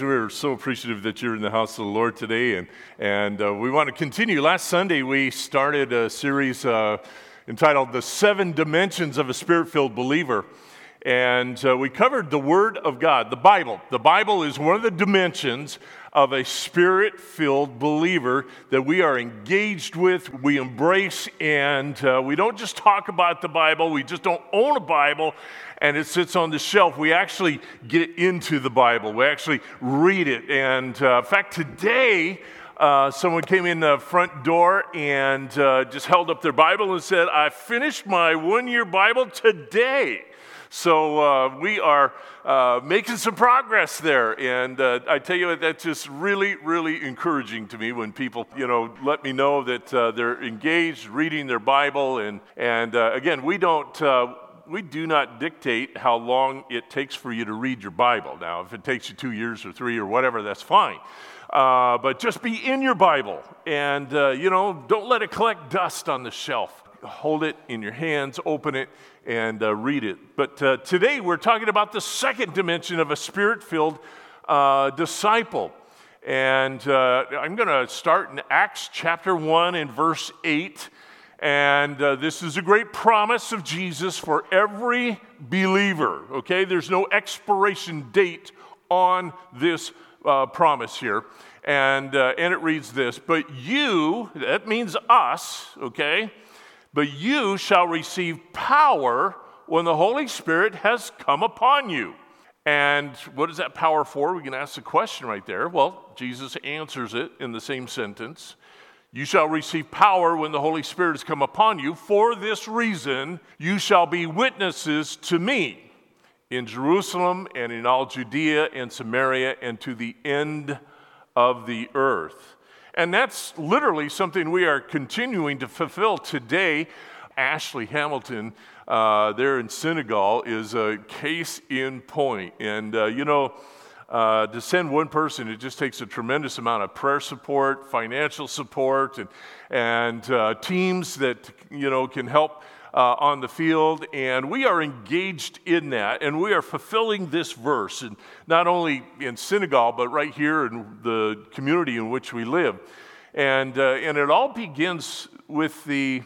We're so appreciative that you're in the house of the Lord today, and, and uh, we want to continue. Last Sunday, we started a series uh, entitled The Seven Dimensions of a Spirit Filled Believer. And uh, we covered the Word of God, the Bible. The Bible is one of the dimensions of a spirit filled believer that we are engaged with, we embrace, and uh, we don't just talk about the Bible, we just don't own a Bible and it sits on the shelf. We actually get into the Bible, we actually read it. And uh, in fact, today, uh, someone came in the front door and uh, just held up their Bible and said, I finished my one year Bible today. So uh, we are uh, making some progress there. And uh, I tell you, that's just really, really encouraging to me when people, you know, let me know that uh, they're engaged reading their Bible. And, and uh, again, we don't uh, we do not dictate how long it takes for you to read your Bible. Now, if it takes you two years or three or whatever, that's fine. Uh, but just be in your Bible and, uh, you know, don't let it collect dust on the shelf. Hold it in your hands, open it, and uh, read it. But uh, today we're talking about the second dimension of a spirit filled uh, disciple. And uh, I'm going to start in Acts chapter 1 and verse 8. And uh, this is a great promise of Jesus for every believer, okay? There's no expiration date on this uh, promise here. And, uh, and it reads this But you, that means us, okay? But you shall receive power when the Holy Spirit has come upon you. And what is that power for? We can ask the question right there. Well, Jesus answers it in the same sentence. You shall receive power when the Holy Spirit has come upon you. For this reason, you shall be witnesses to me in Jerusalem and in all Judea and Samaria and to the end of the earth. And that's literally something we are continuing to fulfill today. Ashley Hamilton, uh, there in Senegal, is a case in point. And, uh, you know, uh, to send one person, it just takes a tremendous amount of prayer support, financial support, and, and uh, teams that you know can help uh, on the field. And we are engaged in that, and we are fulfilling this verse, and not only in Senegal, but right here in the community in which we live. And, uh, and it all begins with the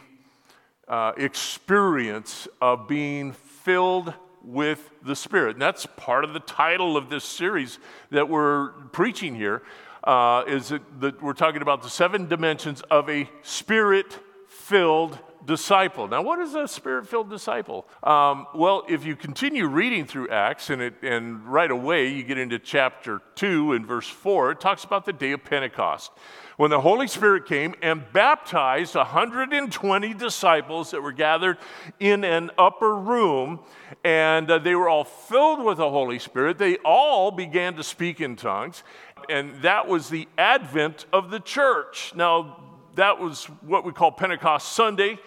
uh, experience of being filled with the Spirit. And that's part of the title of this series that we're preaching here. Uh, is that we're talking about the seven dimensions of a spirit filled disciple. Now, what is a spirit filled disciple? Um, well, if you continue reading through Acts and, it, and right away you get into chapter 2 and verse 4, it talks about the day of Pentecost when the Holy Spirit came and baptized 120 disciples that were gathered in an upper room, and uh, they were all filled with the Holy Spirit. They all began to speak in tongues, and that was the advent of the church. Now, that was what we call Pentecost Sunday,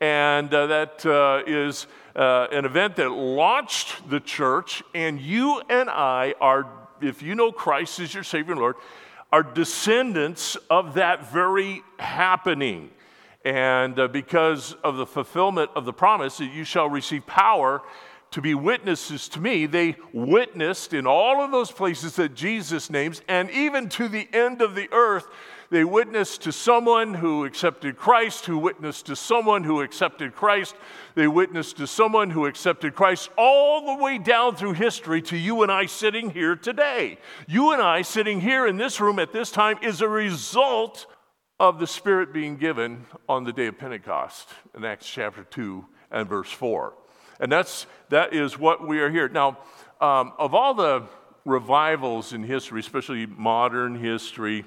and uh, that uh, is uh, an event that launched the church, and you and I are, if you know Christ as your Savior and Lord, are descendants of that very happening. And uh, because of the fulfillment of the promise that you shall receive power to be witnesses to me, they witnessed in all of those places that Jesus names, and even to the end of the earth, they witnessed to someone who accepted Christ, who witnessed to someone who accepted Christ. They witnessed to someone who accepted Christ all the way down through history to you and I sitting here today. You and I sitting here in this room at this time is a result of the Spirit being given on the day of Pentecost in Acts chapter 2 and verse 4. And that's, that is what we are here. Now, um, of all the revivals in history, especially modern history,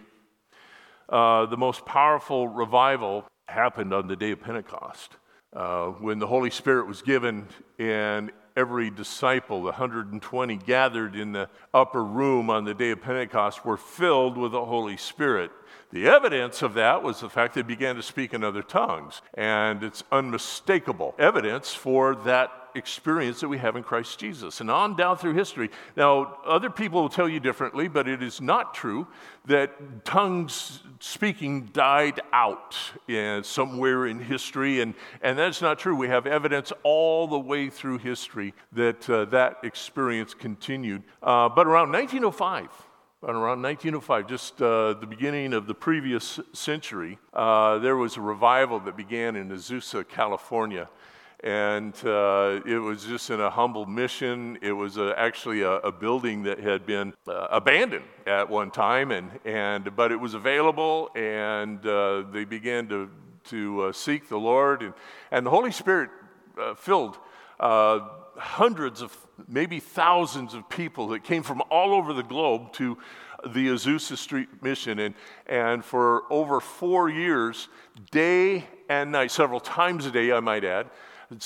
uh, the most powerful revival happened on the day of Pentecost uh, when the Holy Spirit was given and every disciple, the 120 gathered in the upper room on the day of Pentecost, were filled with the Holy Spirit. The evidence of that was the fact they began to speak in other tongues. And it's unmistakable evidence for that experience that we have in Christ Jesus. And on down through history. Now, other people will tell you differently, but it is not true that tongues speaking died out in, somewhere in history. And, and that's not true. We have evidence all the way through history that uh, that experience continued. Uh, but around 1905, around 1905, just uh, the beginning of the previous century, uh, there was a revival that began in Azusa, California. And uh, it was just in a humble mission. It was a, actually a, a, building that had been uh, abandoned at one time, and, and, but it was available, and uh, they began to, to uh, seek the Lord. And, and the Holy Spirit filled hundreds of, maybe thousands of people that came from all over the globe to the Azusa Street Mission. And, and for over four years, day and night, several times a day, I might add,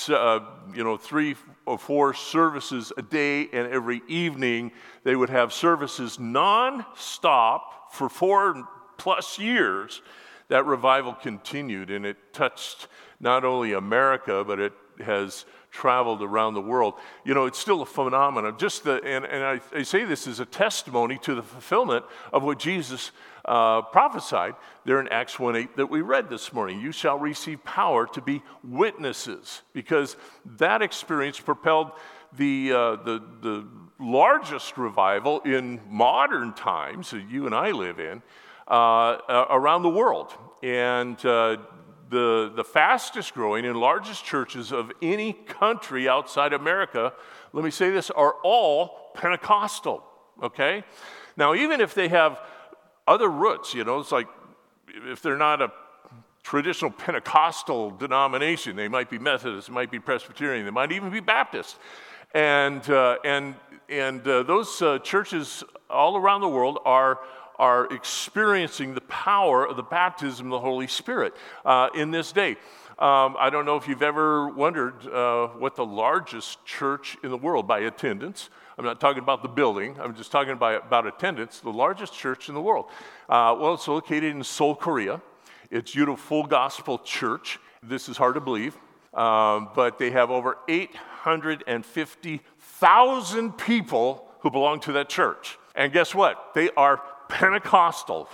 uh, you know, three or four services a day, and every evening they would have services non-stop for four plus years. That revival continued, and it touched not only America, but it has traveled around the world. You know, it's still a phenomenon. Just the, and, and I, I say this as a testimony to the fulfillment of what Jesus uh, prophesied there in Acts 1 8 that we read this morning. You shall receive power to be witnesses, because that experience propelled the, uh, the, the largest revival in modern times that you and I live in uh, around the world. And uh, the, the fastest growing and largest churches of any country outside America, let me say this, are all Pentecostal, okay? Now, even if they have other roots, you know, it's like if they're not a traditional Pentecostal denomination, they might be Methodist, they might be Presbyterian, they might even be Baptist. And, uh, and, and uh, those uh, churches all around the world are are experiencing the power of the baptism of the Holy Spirit uh, in this day. Um, I don't know if you've ever wondered uh, what the largest church in the world by attendance. I'm not talking about the building. I'm just talking about, about attendance. The largest church in the world. Uh, well, it's located in Seoul, Korea. It's Yoido Full Gospel Church. This is hard to believe, um, but they have over 850,000 people who belong to that church. And guess what? They are Pentecostal.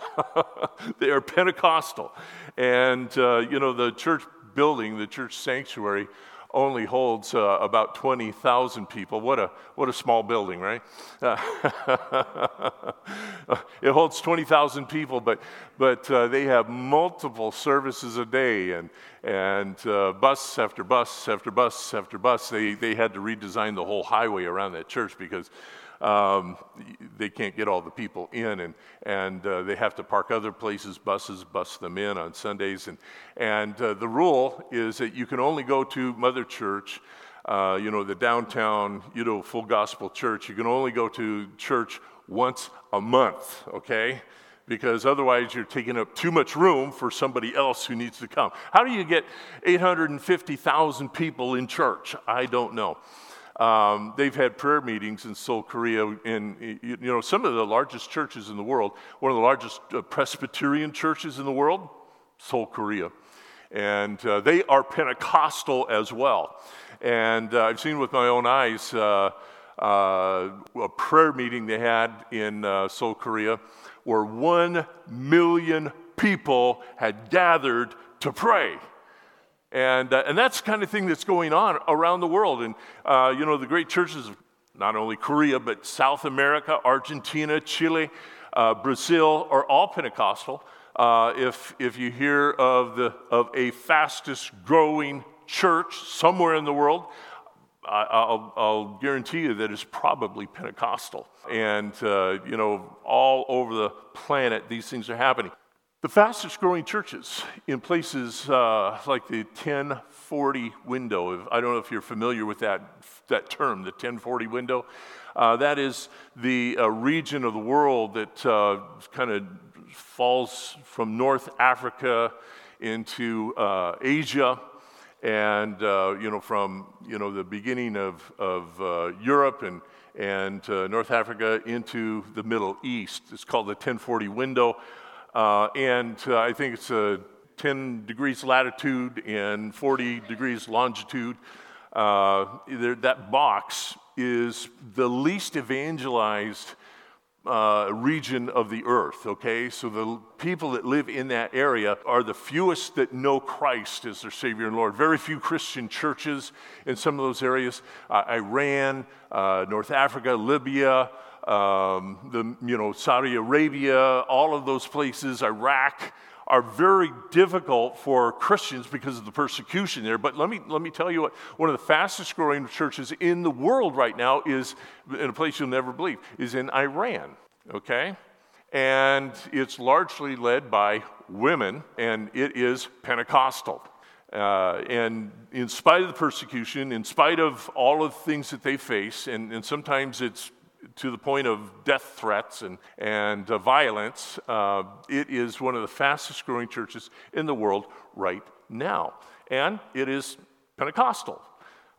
they are Pentecostal. And, uh, you know, the church building, the church sanctuary, only holds uh, about 20,000 people. What a, what a small building, right? It holds 20,000 people, but, but uh, they have multiple services a day and, and uh, bus after bus after bus after bus. They, they had to redesign the whole highway around that church because um, they can't get all the people in, and, and uh, they have to park other places, buses bus them in on Sundays. And, and uh, the rule is that you can only go to Mother Church, uh, you know, the downtown, you know, full gospel church. You can only go to church once a month, okay? Because otherwise you're taking up too much room for somebody else who needs to come. How do you get 850,000 people in church? I don't know. Um, they've had prayer meetings in Seoul, Korea, in you know some of the largest churches in the world. One of the largest uh, Presbyterian churches in the world, Seoul, Korea, and uh, they are Pentecostal as well. And uh, I've seen with my own eyes uh, uh, a prayer meeting they had in uh, Seoul, Korea, where one million people had gathered to pray. And, uh, and that's the kind of thing that's going on around the world. And, uh, you know, the great churches of not only Korea, but South America, Argentina, Chile, uh, Brazil are all Pentecostal. Uh, if, if you hear of, the, of a fastest growing church somewhere in the world, I'll, I'll, guarantee you that it's probably Pentecostal. And, uh, you know, all over the planet, these things are happening. The fastest growing churches in places uh, like the 1040 window, I don't know if you're familiar with that, that term, the 1040 window. Uh, that is the uh, region of the world that uh, kind of falls from North Africa into uh, Asia and, uh, you know, from, you know, the beginning of, of Europe and, and North Africa into the Middle East. It's called the 1040 window. Uh, and uh, I think it's a 10 degrees latitude and 40 degrees longitude. Uh, that box is the least evangelized uh, region of the earth, okay? So the people that live in that area are the fewest that know Christ as their Savior and Lord. Very few Christian churches in some of those areas uh, Iran, North Africa, Libya, um, the, you know, Saudi Arabia, all of those places, Iraq, are very difficult for Christians because of the persecution there. But let me, let me tell you what, one of the fastest growing churches in the world right now is, in a place you'll never believe, is in Iran, okay? And it's largely led by women, and it is Pentecostal. Uh, and in spite of the persecution, in spite of all of the things that they face, and, and sometimes it's to the point of death threats and, and uh, violence, uh, it is one of the fastest growing churches in the world right now. And it is Pentecostal.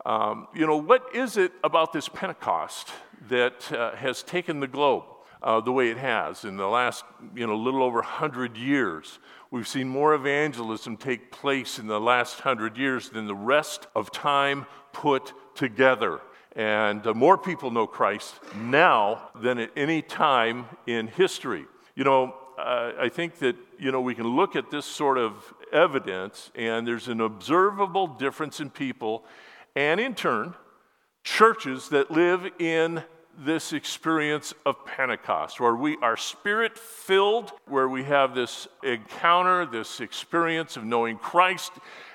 Um, you know, what is it about this Pentecost that uh, has taken the globe uh, the way it has in the last, you know, little over 100 years? We've seen more evangelism take place in the last 100 years than the rest of time put together. And uh, more people know Christ now than at any time in history. You know, uh, I think that, you know, we can look at this sort of evidence, and there's an observable difference in people, and in turn, churches that live in this experience of Pentecost, where we are spirit filled, where we have this encounter, this experience of knowing Christ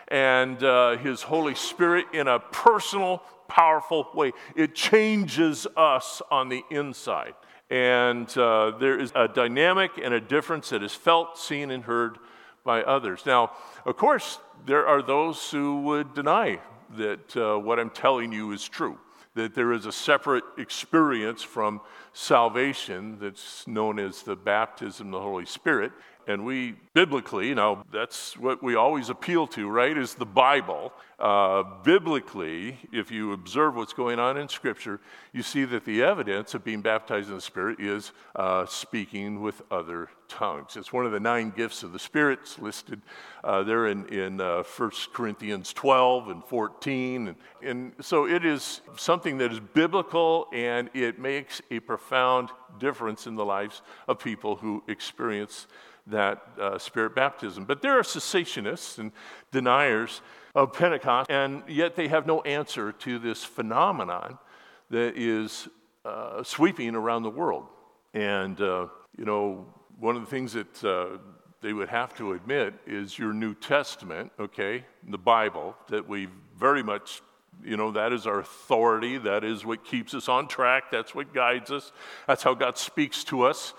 and uh, His Holy Spirit in a personal, powerful way. It changes us on the inside. And uh, there is a dynamic and a difference that is felt, seen, and heard by others. Now, of course, there are those who would deny that uh, what I'm telling you is true, that there is a separate experience from salvation that's known as the baptism of the Holy Spirit. And we, biblically, know, that's what we always appeal to, right, is the Bible. Uh, biblically, if you observe what's going on in Scripture, you see that the evidence of being baptized in the Spirit is uh, speaking with other tongues. It's one of the nine gifts of the Spirit listed uh, there in, in uh, 1 Corinthians 12 and 14. And, and so it is something that is biblical and it makes a profound difference in the lives of people who experience that uh, spirit baptism. But there are cessationists and deniers of Pentecost, and yet they have no answer to this phenomenon that is uh, sweeping around the world. And, uh, you know, one of the things that uh, they would have to admit is your New Testament, okay, the Bible, that we very much you know, that is our authority. That is what keeps us on track. That's what guides us. That's how God speaks to us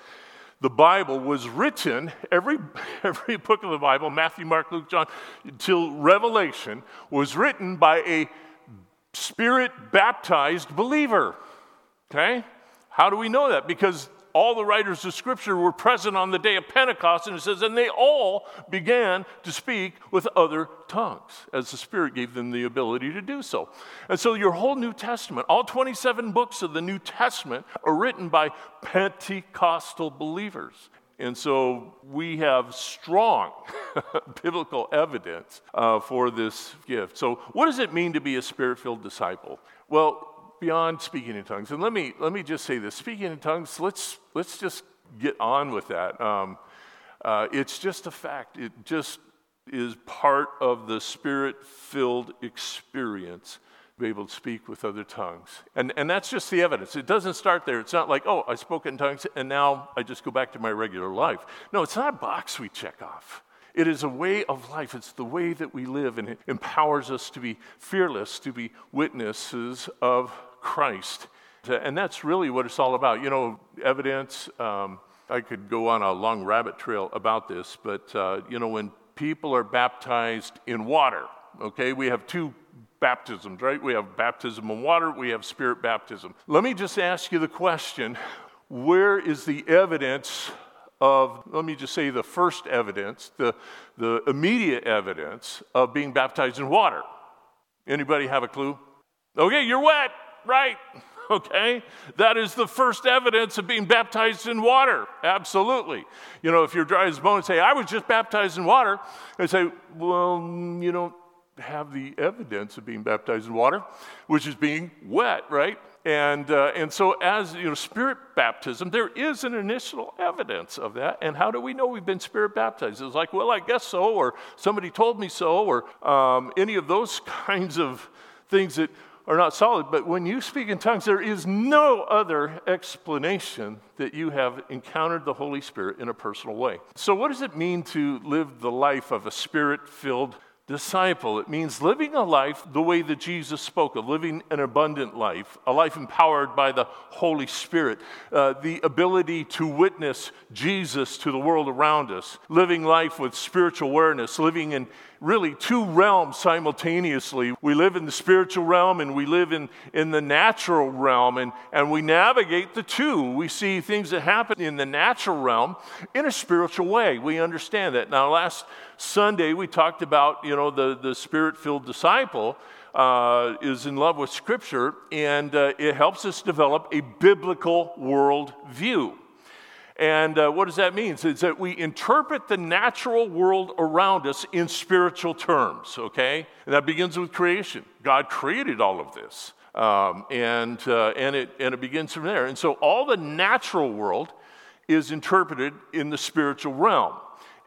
the Bible was written, every, every book of the Bible, Matthew, Mark, Luke, John, till Revelation, was written by a spirit baptized believer. Okay? How do we know that? Because all the writers of Scripture were present on the day of Pentecost, and it says, and they all began to speak with other tongues as the Spirit gave them the ability to do so. And so, your whole New Testament, all 27 books of the New Testament, are written by Pentecostal believers. And so we have strong biblical evidence uh, for this gift. So, what does it mean to be a spirit filled disciple? Well, beyond speaking in tongues. And let me, let me just say this speaking in tongues, let's, let's just get on with that. Um, uh, it's just a fact, it just is part of the spirit filled experience be able to speak with other tongues. And, and that's just the evidence. It doesn't start there. It's not like, oh, I spoke in tongues and now I just go back to my regular life. No, it's not a box we check off. It is a way of life. It's the way that we live, and it empowers us to be fearless, to be witnesses of Christ. And that's really what it's all about. You know, evidence, um, I could go on a long rabbit trail about this, but, uh, you know, when people are baptized in water, okay, we have two baptisms, right? We have baptism in water, we have spirit baptism. Let me just ask you the question where is the evidence of, let me just say, the first evidence, the, the immediate evidence of being baptized in water? Anybody have a clue? Okay, you're wet right. Okay? That is the first evidence of being baptized in water. Absolutely. You know, if you're dry as bone and say, I was just baptized in water, and say, well, you don't have the evidence of being baptized in water, which is being wet, right? And, uh, and so, as you know, spirit baptism, there is an initial evidence of that. And how do we know we've been spirit baptized? It's like, well, I guess so, or somebody told me so, or um, any of those kinds of things that are not solid. But when you speak in tongues, there is no other explanation that you have encountered the Holy Spirit in a personal way. So, what does it mean to live the life of a spirit filled disciple. It means living a life the way that Jesus spoke of, living an abundant life, a life empowered by the Holy Spirit, uh, the ability to witness Jesus to the world around us, living life with spiritual awareness, living in really two realms simultaneously. We live in the spiritual realm and we live in, in the natural realm, and, and we navigate the two. We see things that happen in the natural realm in a spiritual way. We understand that. Now, last Sunday we talked about, you know, the, the spirit filled disciple. Uh, is in love with Scripture, and uh, it helps us develop a biblical world view. And uh, what does that mean? It's that we interpret the natural world around us in spiritual terms, okay? And that begins with creation. God created all of this. Um, and, uh, and, it, and it begins from there. And so all the natural world is interpreted in the spiritual realm.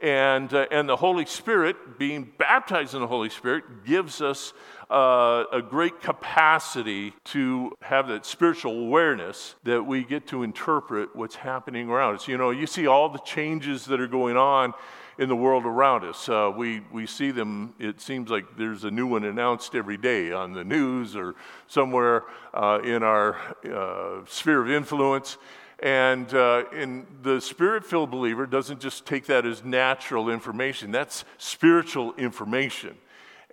And, uh, and the Holy Spirit, being baptized in the Holy Spirit, gives us uh, a great capacity to have that spiritual awareness that we get to interpret what's happening around us. You know, you see all the changes that are going on in the world around us. Uh, we, we see them, it seems like there's a new one announced every day on the news or somewhere uh, in our uh, sphere of influence. And, uh, and the spirit filled believer doesn't just take that as natural information, that's spiritual information.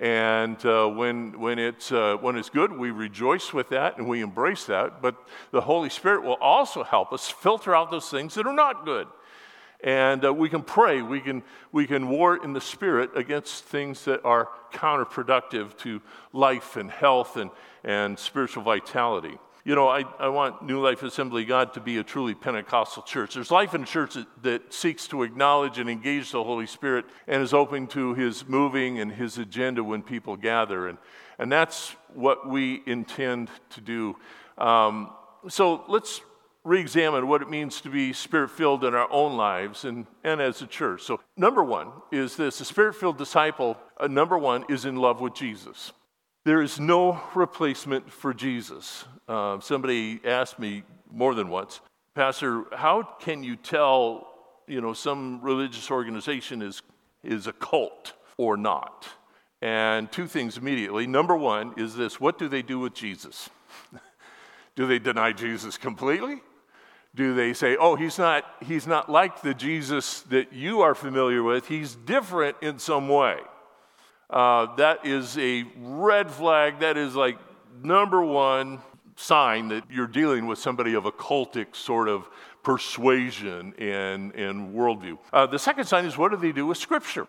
And uh, when, when, it's, uh, when it's good, we rejoice with that and we embrace that. But the Holy Spirit will also help us filter out those things that are not good. And uh, we can pray, we can, we can war in the Spirit against things that are counterproductive to life and health and, and spiritual vitality. You know, I, I want New Life Assembly God to be a truly Pentecostal church. There's life in a church that, that seeks to acknowledge and engage the Holy Spirit and is open to His moving and His agenda when people gather. And, and that's what we intend to do. Um, so let's re examine what it means to be spirit filled in our own lives and, and as a church. So, number one is this a spirit filled disciple, uh, number one, is in love with Jesus. There is no replacement for Jesus. Uh, somebody asked me more than once, Pastor, how can you tell, you know, some religious organization is, is a cult or not? And two things immediately. Number one is this what do they do with Jesus? do they deny Jesus completely? Do they say, oh, he's not, he's not like the Jesus that you are familiar with, he's different in some way? Uh, that is a red flag. That is like number one sign that you're dealing with somebody of a cultic sort of persuasion and, and worldview. Uh, the second sign is what do they do with Scripture?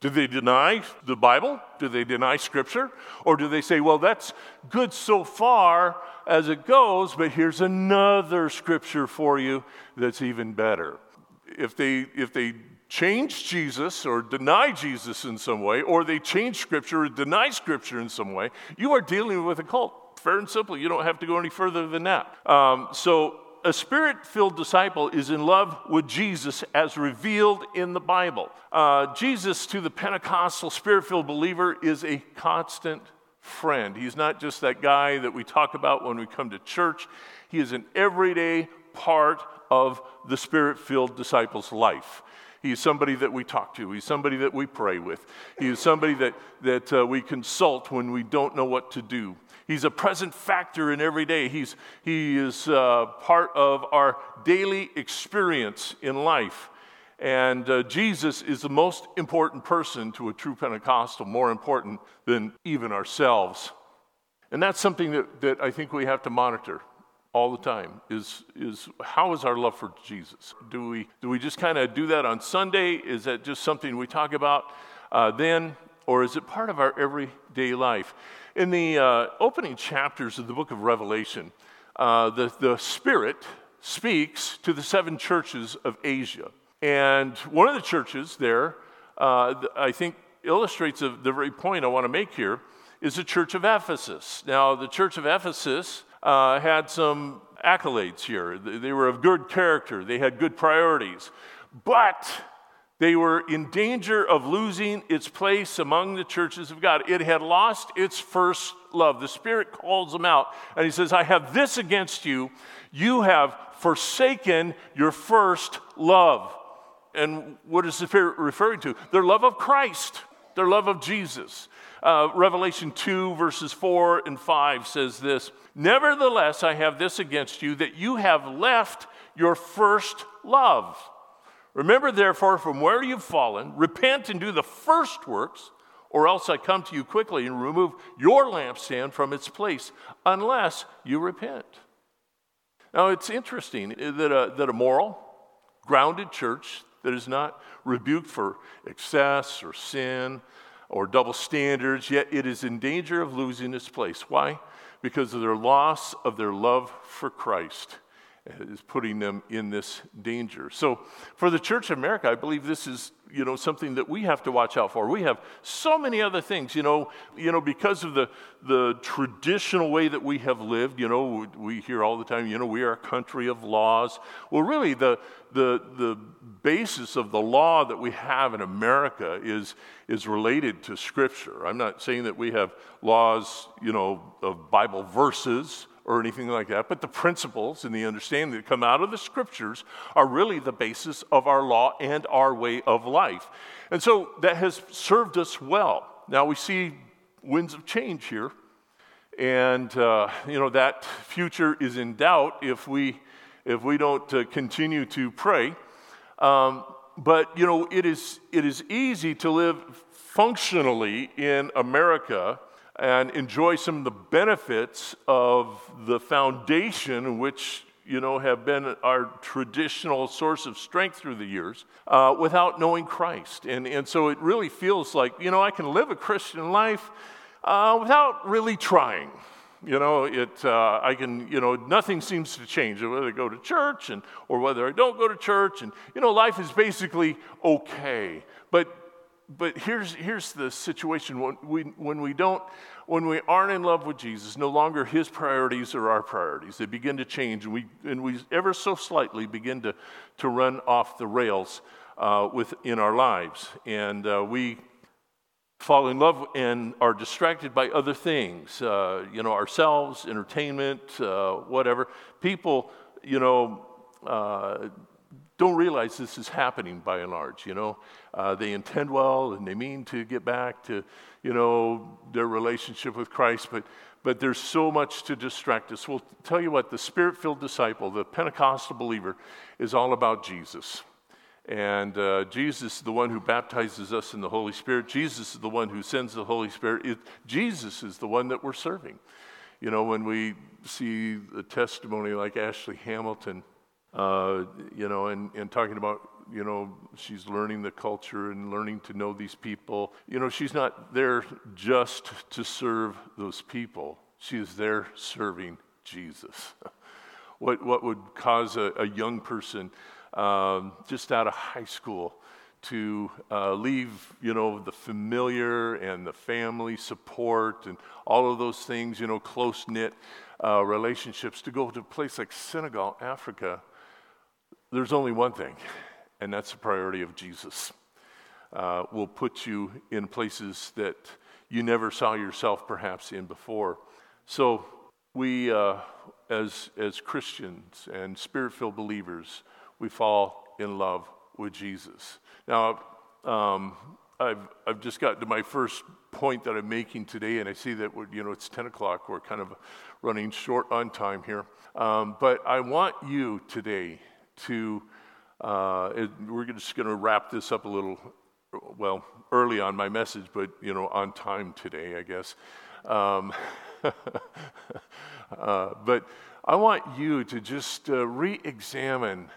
Do they deny the Bible? Do they deny Scripture? Or do they say, well, that's good so far as it goes, but here's another Scripture for you that's even better? If they, if they change Jesus or deny Jesus in some way, or they change Scripture or deny Scripture in some way, you are dealing with a cult. Fair and simple. You don't have to go any further than that. Um, so, a spirit filled disciple is in love with Jesus as revealed in the Bible. Uh, Jesus, to the Pentecostal spirit filled believer, is a constant friend. He's not just that guy that we talk about when we come to church, he is an everyday part of the spirit filled disciple's life. He's somebody that we talk to. He's somebody that we pray with. He is somebody that, that uh, we consult when we don't know what to do. He's a present factor in every day. He's, he is uh, part of our daily experience in life. And uh, Jesus is the most important person to a true Pentecostal, more important than even ourselves. And that's something that, that I think we have to monitor all the time is, is how is our love for Jesus? Do we, do we just kind of do that on Sunday? Is that just something we talk about uh, then? Or is it part of our everyday life? In the uh, opening chapters of the book of Revelation, uh, the, the Spirit speaks to the seven churches of Asia. And one of the churches there, uh, I think, illustrates the very point I want to make here, is the church of Ephesus. Now, the church of Ephesus uh, had some accolades here. They were of good character, they had good priorities. But They were in danger of losing its place among the churches of God. It had lost its first love. The Spirit calls them out and He says, I have this against you. You have forsaken your first love. And what is the Spirit referring to? Their love of Christ, their love of Jesus. Uh, Revelation 2, verses 4 and 5 says this Nevertheless, I have this against you, that you have left your first love. Remember, therefore, from where you've fallen, repent and do the first works, or else I come to you quickly and remove your lampstand from its place, unless you repent. Now, it's interesting that a, that a moral, grounded church that is not rebuked for excess or sin or double standards, yet it is in danger of losing its place. Why? Because of their loss of their love for Christ is putting them in this danger. So, for the Church of America, I believe this is you know something that we have to watch out for. We have so many other things, you know, you know, because of the the traditional way that we have lived. You know, we hear all the time, you know, we are a country of laws. Well, really, the the the basis of the law that we have in America is is related to Scripture. I'm not saying that we have laws, you know, of Bible verses or anything like that, but the principles and the understanding that come out of the scriptures are really the basis of our law and our way of life. And so that has served us well. Now we see winds of change here, and uh, you know that future is in doubt if we if we don't uh, continue to pray. Um, but you know it is it is easy to live functionally in America and enjoy some of the benefits of the foundation which you know have been our traditional source of strength through the years uh, without knowing christ. And, and so it really feels like you know i can live a christian life uh, without really trying. You know it uh, i can you know nothing seems to change whether i go to church and or whether i don't go to church. And you know life is basically okay. But but here's, here's the situation. When we, when we don't when we aren't in love with jesus no longer his priorities are our priorities. They begin to change and we, and we ever so slightly begin to, to run off the rails uh, within our lives. And uh, we fall in love and are distracted by other things uh, you know ourselves entertainment uh, whatever. People you know uh, don't realize this is happening by and large, you know. Uh, they intend well and they mean to get back to, you know, their relationship with Christ, but, but there's so much to distract us. We'll tell you what, the spirit filled disciple, the Pentecostal believer, is all about Jesus. And uh, Jesus is the one who baptizes us in the Holy Spirit. Jesus is the one who sends the Holy Spirit. It, Jesus is the one that we're serving. You know, when we see the testimony like Ashley Hamilton, uh, you know, and, and talking about, you know, she's learning the culture and learning to know these people. You know, she's not there just to serve those people, she is there serving Jesus. what, what would cause a, a young person um, just out of high school to uh, leave, you know, the familiar and the family support and all of those things, you know, close knit uh, relationships, to go to a place like Senegal, Africa, there's only one thing, and that's the priority of Jesus. Uh, will put you in places that you never saw yourself perhaps in before. So, we, uh, as, as Christians and spirit filled believers, we fall in love with Jesus. Now, um, I've, I've just gotten to my first point that I'm making today, and I see that you know it's 10 o'clock. We're kind of running short on time here, um, but I want you today to, uh, it, we're just going to wrap this up a little, well, early on my message, but, you know, on time today, I guess. Um, uh, but I want you to just uh, re examine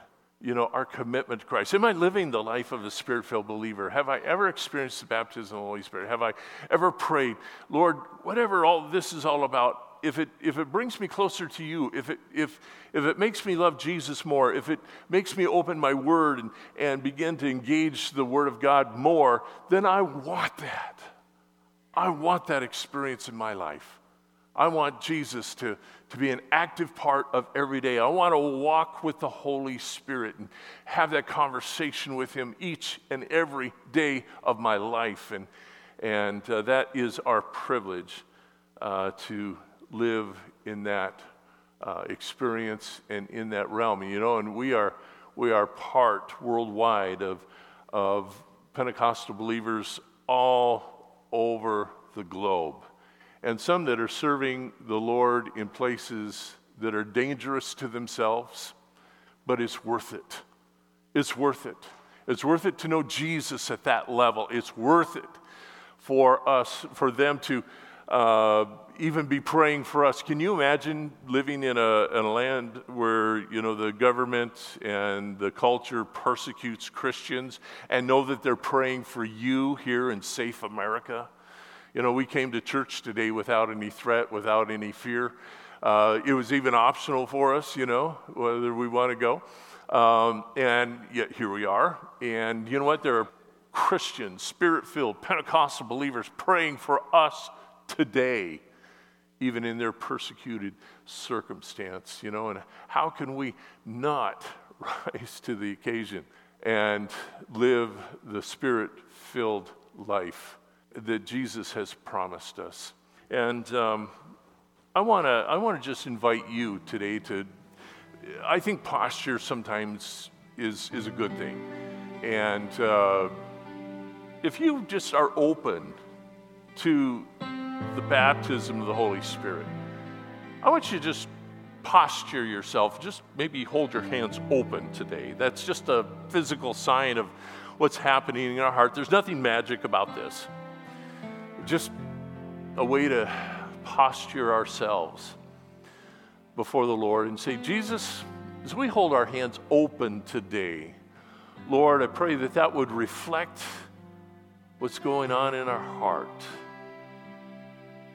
you know, our commitment to Christ. Am I living the life of a spirit filled believer? Have I ever experienced the baptism of the Holy Spirit? Have I ever prayed, Lord, whatever all this is all about, if it, if it brings me closer to you, if it, if, if it makes me love Jesus more, if it makes me open my word and, and begin to engage the word of God more, then I want that. I want that experience in my life. I want Jesus to, to be an active part of every day. I want to walk with the Holy Spirit and have that conversation with Him each and every day of my life. And, and uh, that is our privilege uh, to live in that uh, experience and in that realm. You know, and we are, we are part worldwide of, of Pentecostal believers all over the globe and some that are serving the Lord in places that are dangerous to themselves, but it's worth it. It's worth it. It's worth it to know Jesus at that level. It's worth it for us, for them to uh, even be praying for us. Can you imagine living in a, in a land where you know the government and the culture persecutes Christians and know that they're praying for you here in safe America? You know, we came to church today without any threat, without any fear. Uh, it was even optional for us, you know, whether we want to go. Um, and yet here we are. And you know what? There are Christians, spirit filled, Pentecostal believers praying for us today, even in their persecuted circumstance, you know. And how can we not rise to the occasion and live the spirit filled life? that Jesus has promised us. And um, I want to I wanna just invite you today to, I think posture sometimes is, is a good thing. And uh, if you just are open to the baptism of the Holy Spirit, I want you to just posture yourself, just maybe hold your hands open today. That's just a physical sign of what's happening in our heart. There's nothing magic about this just a way to posture ourselves before the Lord and say, Jesus, as we hold our hands open today, Lord, I pray that that would reflect what's going on in our heart.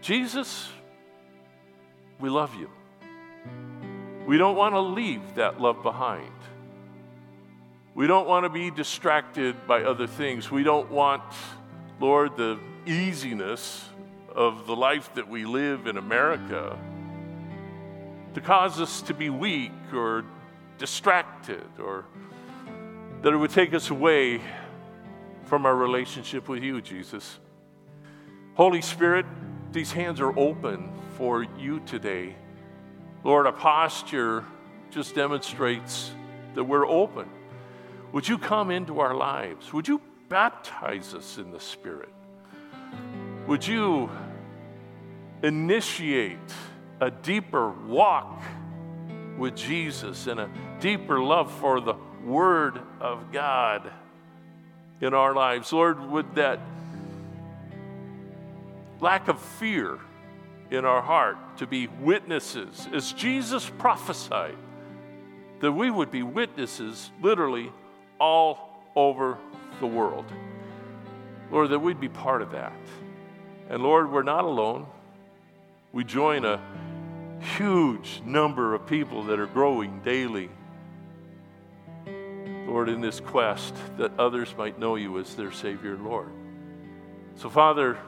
Jesus, we love you. We don't want to leave that love behind. We don't want to be distracted by other things. We don't want, Lord, the easiness of the life that we live in America to cause us to be weak or distracted or that it would take us away from our relationship with you, Jesus. Holy Spirit, these hands are open for you today. Lord, a posture just demonstrates that we're open. Would you come into our lives? Would you baptize us in the Spirit? Would you initiate a deeper walk with Jesus and a deeper love for the Word of God in our lives? Lord, would that lack of fear in our heart to be witnesses, as Jesus prophesied, that we would be witnesses literally all over the world. Lord, that we'd be part of that. And Lord, we're not alone. We join a huge number of people that are growing daily. Lord, in this quest that others might know you as their Savior, Lord. So, Father,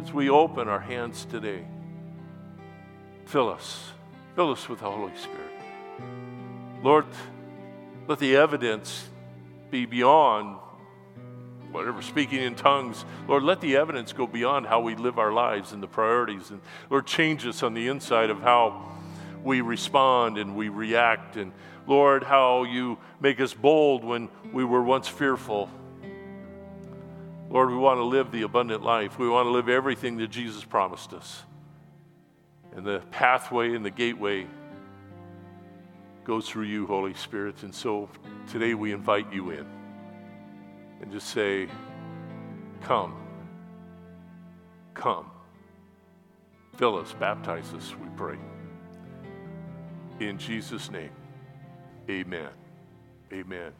as we open our hands today, fill us. Fill us with the Holy Spirit. Lord, let the evidence be beyond whatever, speaking in tongues. Lord, let the evidence go beyond how we live our lives and the priorities. And Lord, change us on the inside of how we respond and we react. And Lord, how you make us bold when we were once fearful. Lord, we want to live the abundant life. We want to live everything that Jesus promised us. And the pathway and the gateway goes through you, Holy Spirit. And so today we invite you in and just say, Come. Come. Fill us, baptize us, we pray. In Jesus' name, amen. Amen.